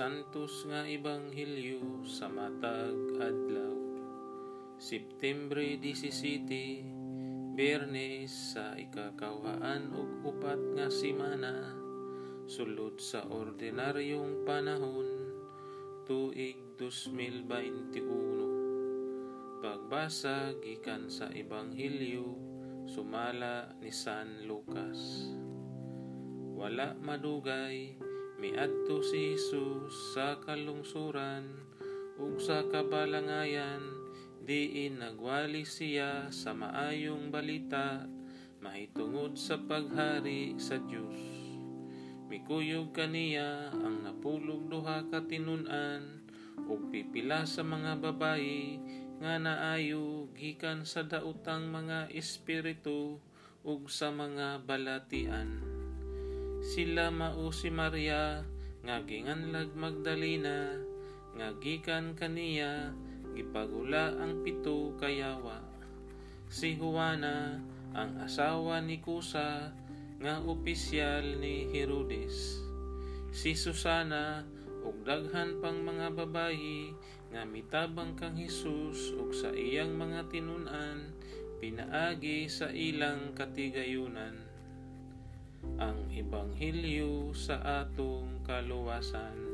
Santos nga Ebanghelyo sa matag adlaw. Septembre 17, Biyernes sa ikakawhaan ug upat nga semana sulod sa ordinaryong panahon tuig 2021. Pagbasa gikan sa Ebanghelyo sumala ni San Lucas. Wala madugay miadto si Jesus sa kalungsuran ug sa kabalangayan diin nagwali siya sa maayong balita mahitungod sa paghari sa Dios. Mikuyog kaniya ang napulog duha ka tinun-an ug pipila sa mga babayi nga naayo gikan sa daotang mga espiritu ug sa mga balatian. Sila mao si Maria nga ginganlag Magdalena nga gikan kaniya gipagula ang pito kayawa. Si Juana ang asawa ni Kusa nga opisyal ni Herodes. Si Susana ug daghan pang mga babayi nga mitabang kang Hesus ug sa iyang mga tinun-an pinaagi sa ilang katigayunan ang ebanghelyo sa atong kaluwasan.